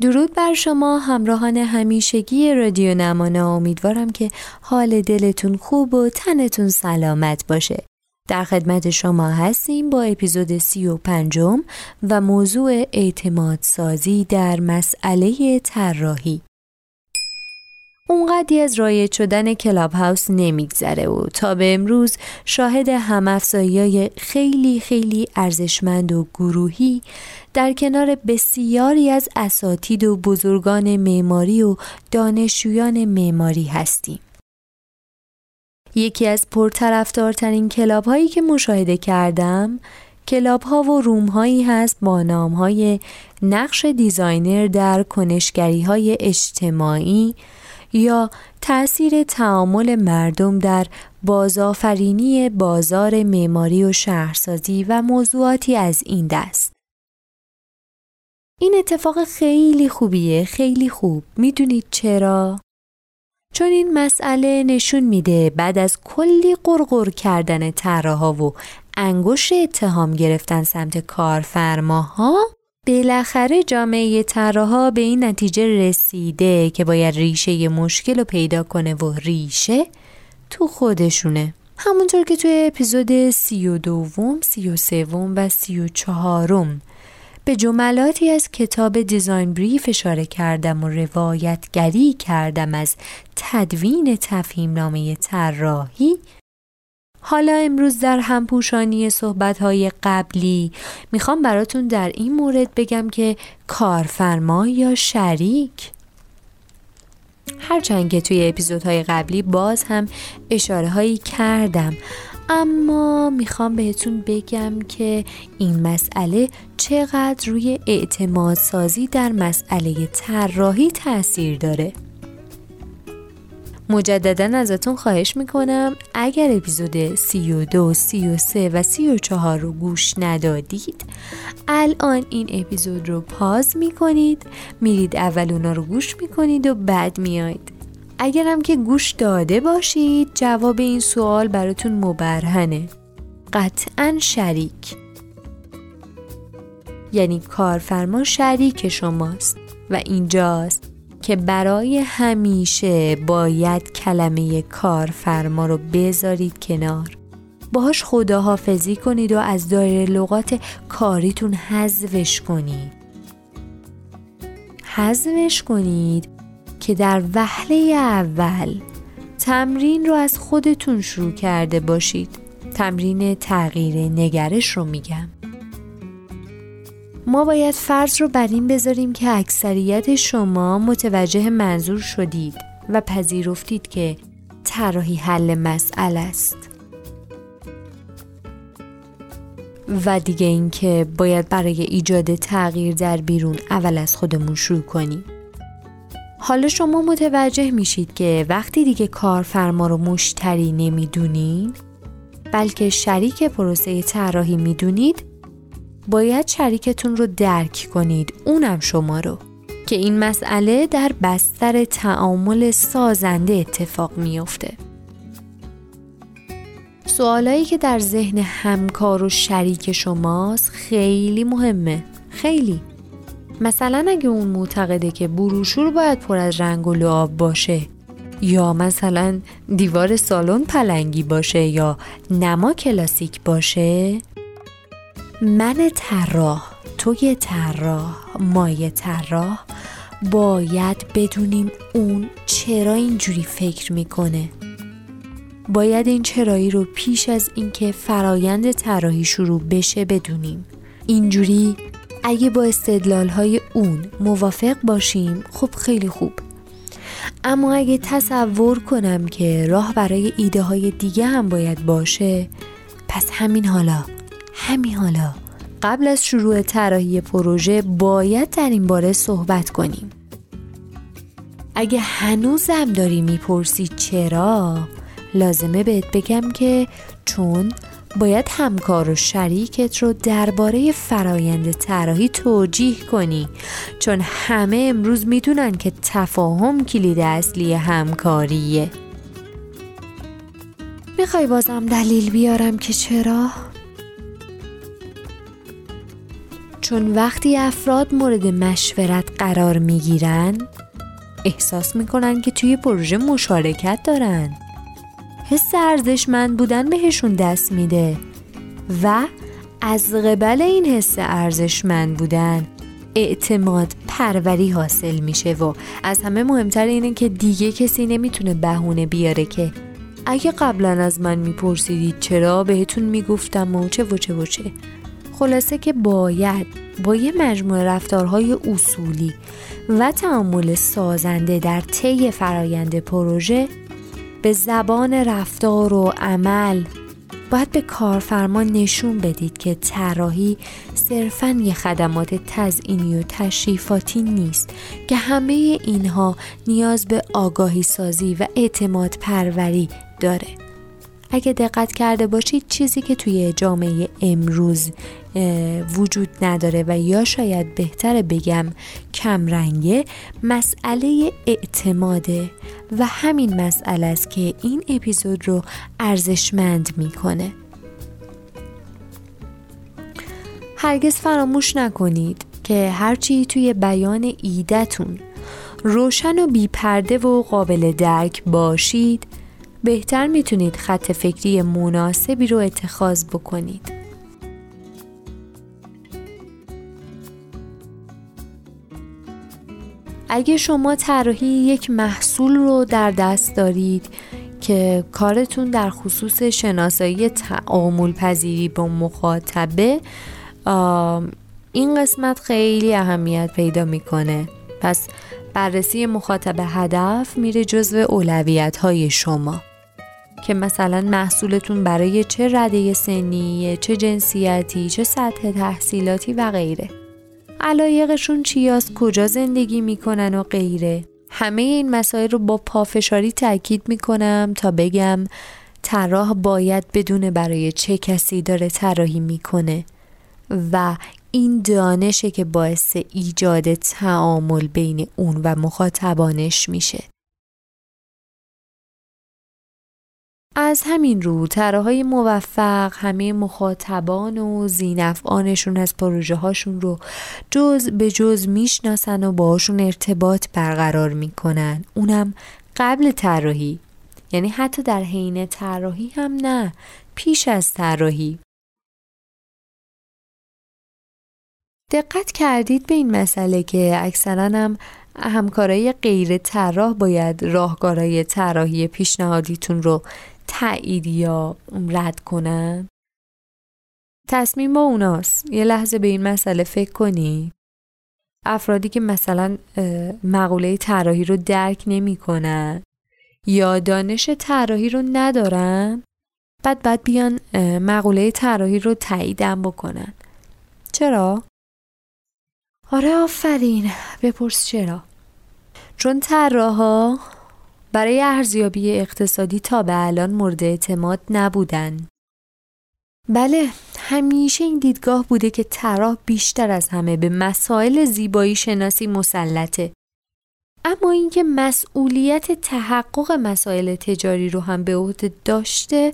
درود بر شما همراهان همیشگی رادیو نمانا. امیدوارم که حال دلتون خوب و تنتون سلامت باشه. در خدمت شما هستیم با اپیزود سی و پنجم و موضوع اعتماد سازی در مسئله طراحی. اونقدی از رایج شدن کلاب هاوس نمیگذره و تا به امروز شاهد همافزایی خیلی خیلی ارزشمند و گروهی در کنار بسیاری از اساتید و بزرگان معماری و دانشجویان معماری هستیم. یکی از پرطرفدارترین club هایی که مشاهده کردم club ها و room هایی هست با نام های نقش designer در کنشگری های اجتماعی یا تأثیر تعامل مردم در بازآفرینی بازار معماری و شهرسازی و موضوعاتی از این دست. این اتفاق خیلی خوبیه خیلی خوب می‌دونید چرا؟ چون این مسئله نشون میده بعد از کلی قرقر کردن طراحا و انگشت اتهام گرفتن سمت کارفرماها بالاخره جامعه طراحا به این نتیجه رسیده که باید ریشه مشکل رو پیدا کنه و ریشه تو خودشونه. همونطور که توی اپیزود سی و دوم، سی و سوم و سی و چهارم به جملاتی از کتاب دیزاین بریف اشاره کردم و روایتگری کردم از تدوین تفهیم نامه طراحی حالا امروز در همپوشانی صحبتهای قبلی می‌خوام براتون در این مورد بگم که کارفرما یا شریک؟ هرچند که توی اپیزودهای قبلی باز هم اشاره هایی کردم اما می‌خوام بهتون بگم که این مسئله چقدر روی اعتماد سازی در مسئله طراحی تاثیر داره. مجددا ازتون خواهش می‌کنم. اگر اپیزود 32, 33 و 34 رو گوش ندادید الان این اپیزود رو پاز می‌کنید میرید اول اونا رو گوش می‌کنید و بعد میاید اگرم که گوش داده باشید جواب این سوال براتون مبرهنه. قطعا شریک. یعنی کارفرما شریک شماست و اینجاست. که برای همیشه باید کلمه کارفرما رو بذارید کنار. باهاش خداحافظی کنید و از دایره لغات کاریتون حذفش کنید. حذفش کنید که در وهله اول تمرین رو از خودتون شروع کرده باشید. تمرین تغییر نگرش رو میگم. ما باید فرض رو بر این بذاریم که اکثریت شما متوجه منظور شدید و پذیرفتید که طراحی حل مسئله است. و دیگه اینکه باید برای ایجاد تغییر در بیرون اول از خودمون شروع کنیم. حالا شما متوجه میشید که وقتی دیگه کارفرما رو مشتری نمی‌دونین بلکه شریک پروسه طراحی می‌دونید باید شریکتون رو درک کنید اونم شما رو. که این مسئله در بستر تعامل سازنده اتفاق میافته. سوالایی که در ذهن همکار و شریک شماست خیلی مهمه. خیلی. مثلا اگه اون معتقده که بروشور باید پر از رنگ و لعاب باشه یا مثلا دیوار سالن پلنگی باشه یا نما کلاسیک باشه من طراح توی طراح مایه طراح باید بدونیم اون چرا اینجوری فکر می‌کنه. باید این چرایی رو پیش از اینکه فرایند طراحی شروع بشه بدونیم. اینجوری اگه با استدلال های اون موافق باشیم خب خیلی خوب. اما اگه تصور کنم که راه برای ایده های دیگه هم باید باشه پس همین حالا. همین حالا قبل از شروع طراحی پروژه باید در این باره صحبت کنیم اگه هنوزم داری می‌پرسی چرا لازمه بهت بگم که چون باید همکار و شریکت رو درباره فرایند طراحی توجیه کنی چون همه امروز می‌دونن که تفاهم کلید اصلی همکاریه می‌خوای بازم دلیل بیارم که چرا؟ چون وقتی افراد مورد مشورت قرار می‌گیرن احساس می‌کنن که توی پروژه مشارکت دارن. حس ارزشمند بودن بهشون دست میده و از قبل این حس ارزشمند بودن اعتماد پروری حاصل میشه و از همه مهمتر اینه که دیگه کسی نمی‌تونه بهونه بیاره که اگه قبلا از من میپرسیدید چرا بهتون می‌گفتم و چه و چه و چه. خلاصه که باید با یه مجموعه رفتارهای اصولی و تعامل سازنده در طی فرایند پروژه به زبان رفتار و عمل باید به کارفرما نشون بدید که طراحی صرفا یه خدمات تزئینی و تشریفاتی نیست که همه اینها نیاز به آگاهی سازی و اعتماد پروری داره. اگه دقت کرده باشید چیزی که توی جامعه امروز وجود نداره و یا شاید بهتر بگم کمرنگه مسئله اعتماده و همین مسئله است که این اپیزود رو ارزشمند می‌کنه. هرگز فراموش نکنید که هرچی توی بیان ایدهتون روشن و بیپرده و قابل درک باشید بهتر می‌تونید خط فکری مناسبی رو اتخاذ بکنید. اگه شما طراحی یک محصول رو در دست دارید که کارتون در خصوص شناسایی تعامل پذیری با مخاطبه این قسمت خیلی اهمیت پیدا می‌کنه پس بررسی مخاطب هدف میره جزو اولویت های شما که مثلا محصولتون برای چه رده سنی، چه جنسیتی، چه سطح تحصیلاتی و غیره. علایقشون چیاست، کجا زندگی می‌کنن و غیره. همه این مسائل رو با پافشاری تاکید می‌کنم تا بگم طراح باید بدونه برای چه کسی داره طراحی می‌کنه و این دانشه که باعث ایجاد تعامل بین اون و مخاطبانش میشه. از همین رو های موفق همه مخاطبان و زینفعانشون از پروژه هاشون رو جز به جز می‌شناسن و باهاشون ارتباط برقرار می‌کنن. اونم قبل طراحی. یعنی حتی در حین طراحی هم نه پیش از طراحی. دقت کردید به این مسئله که اکثرا هم همکارای غیر طراح باید راهکارهای طراحی پیشنهادیتون رو تایید یا رد کنن؟ تصمیم با اوناست. یه لحظه به این مسئله فکر کنی. افرادی که مثلا مقوله طراحی رو درک نمی‌کنن یا دانش طراحی رو ندارن بعد بعد بیان مقوله طراحی رو تاییدم بکنن. چرا؟ آره آفرین. بپرس چرا. چون طراحا برای ارزیابی اقتصادی تا به الان مورد اعتماد نبودن. بله همیشه این دیدگاه بوده که طراح بیشتر از همه به مسائل زیبایی شناسی مسلطه اما اینکه مسئولیت تحقق مسائل تجاری رو هم به عهده داشته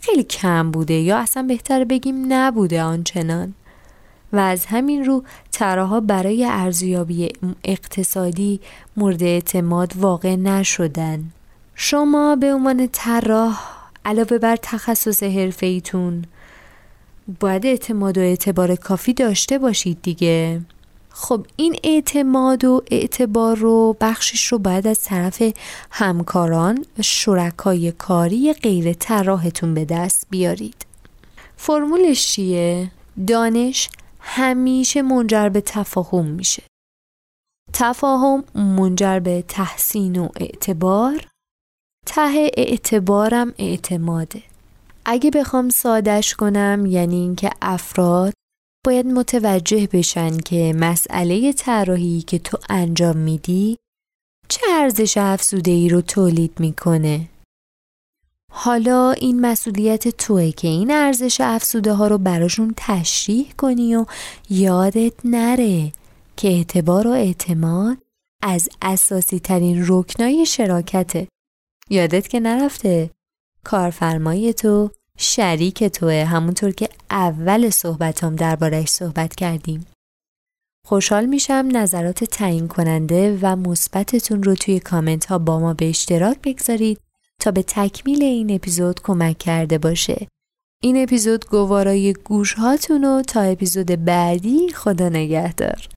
خیلی کم بوده یا اصلا بهتر بگیم نبوده آنچنان و از همین رو طراحا برای ارزیابی اقتصادی مورد اعتماد واقع نشدن. شما به عنوان طراح علاوه بر تخصص ایتون باید اعتماد و اعتبار کافی داشته باشید دیگه. خب این اعتماد و اعتبار رو بخشش رو باید از طرف همکاران شرکای کاری غیر طراحتون به دست بیارید. فرمولش چیه؟ دانش همیشه منجر به تفاهم میشه. تفاهم منجر به تحسین و اعتبار ته اعتبارم اعتماده. اگه بخوام سادش کنم یعنی اینکه افراد باید متوجه بشن که مسئله طراحی که تو انجام میدی چه ارزش افزوده ای رو تولید می‌کنه. حالا این مسئولیت توه که این ارزش افزوده ها رو براشون تشریح کنی و یادت نره که اعتبار و اعتماد از اساسی ترین رکنای شراکته یادت که نرفته کارفرمای تو شریک توه همونطور که اول صحبتام دربارش صحبت کردیم. خوشحال میشم نظرات تعیین کننده و مثبتتون رو توی کامنت ها با ما به اشتراک بگذارید. تا به تکمیل این اپیزود کمک کرده باشه. این اپیزود گوارای گوش هاتون تا اپیزود بعدی خدا نگهدار.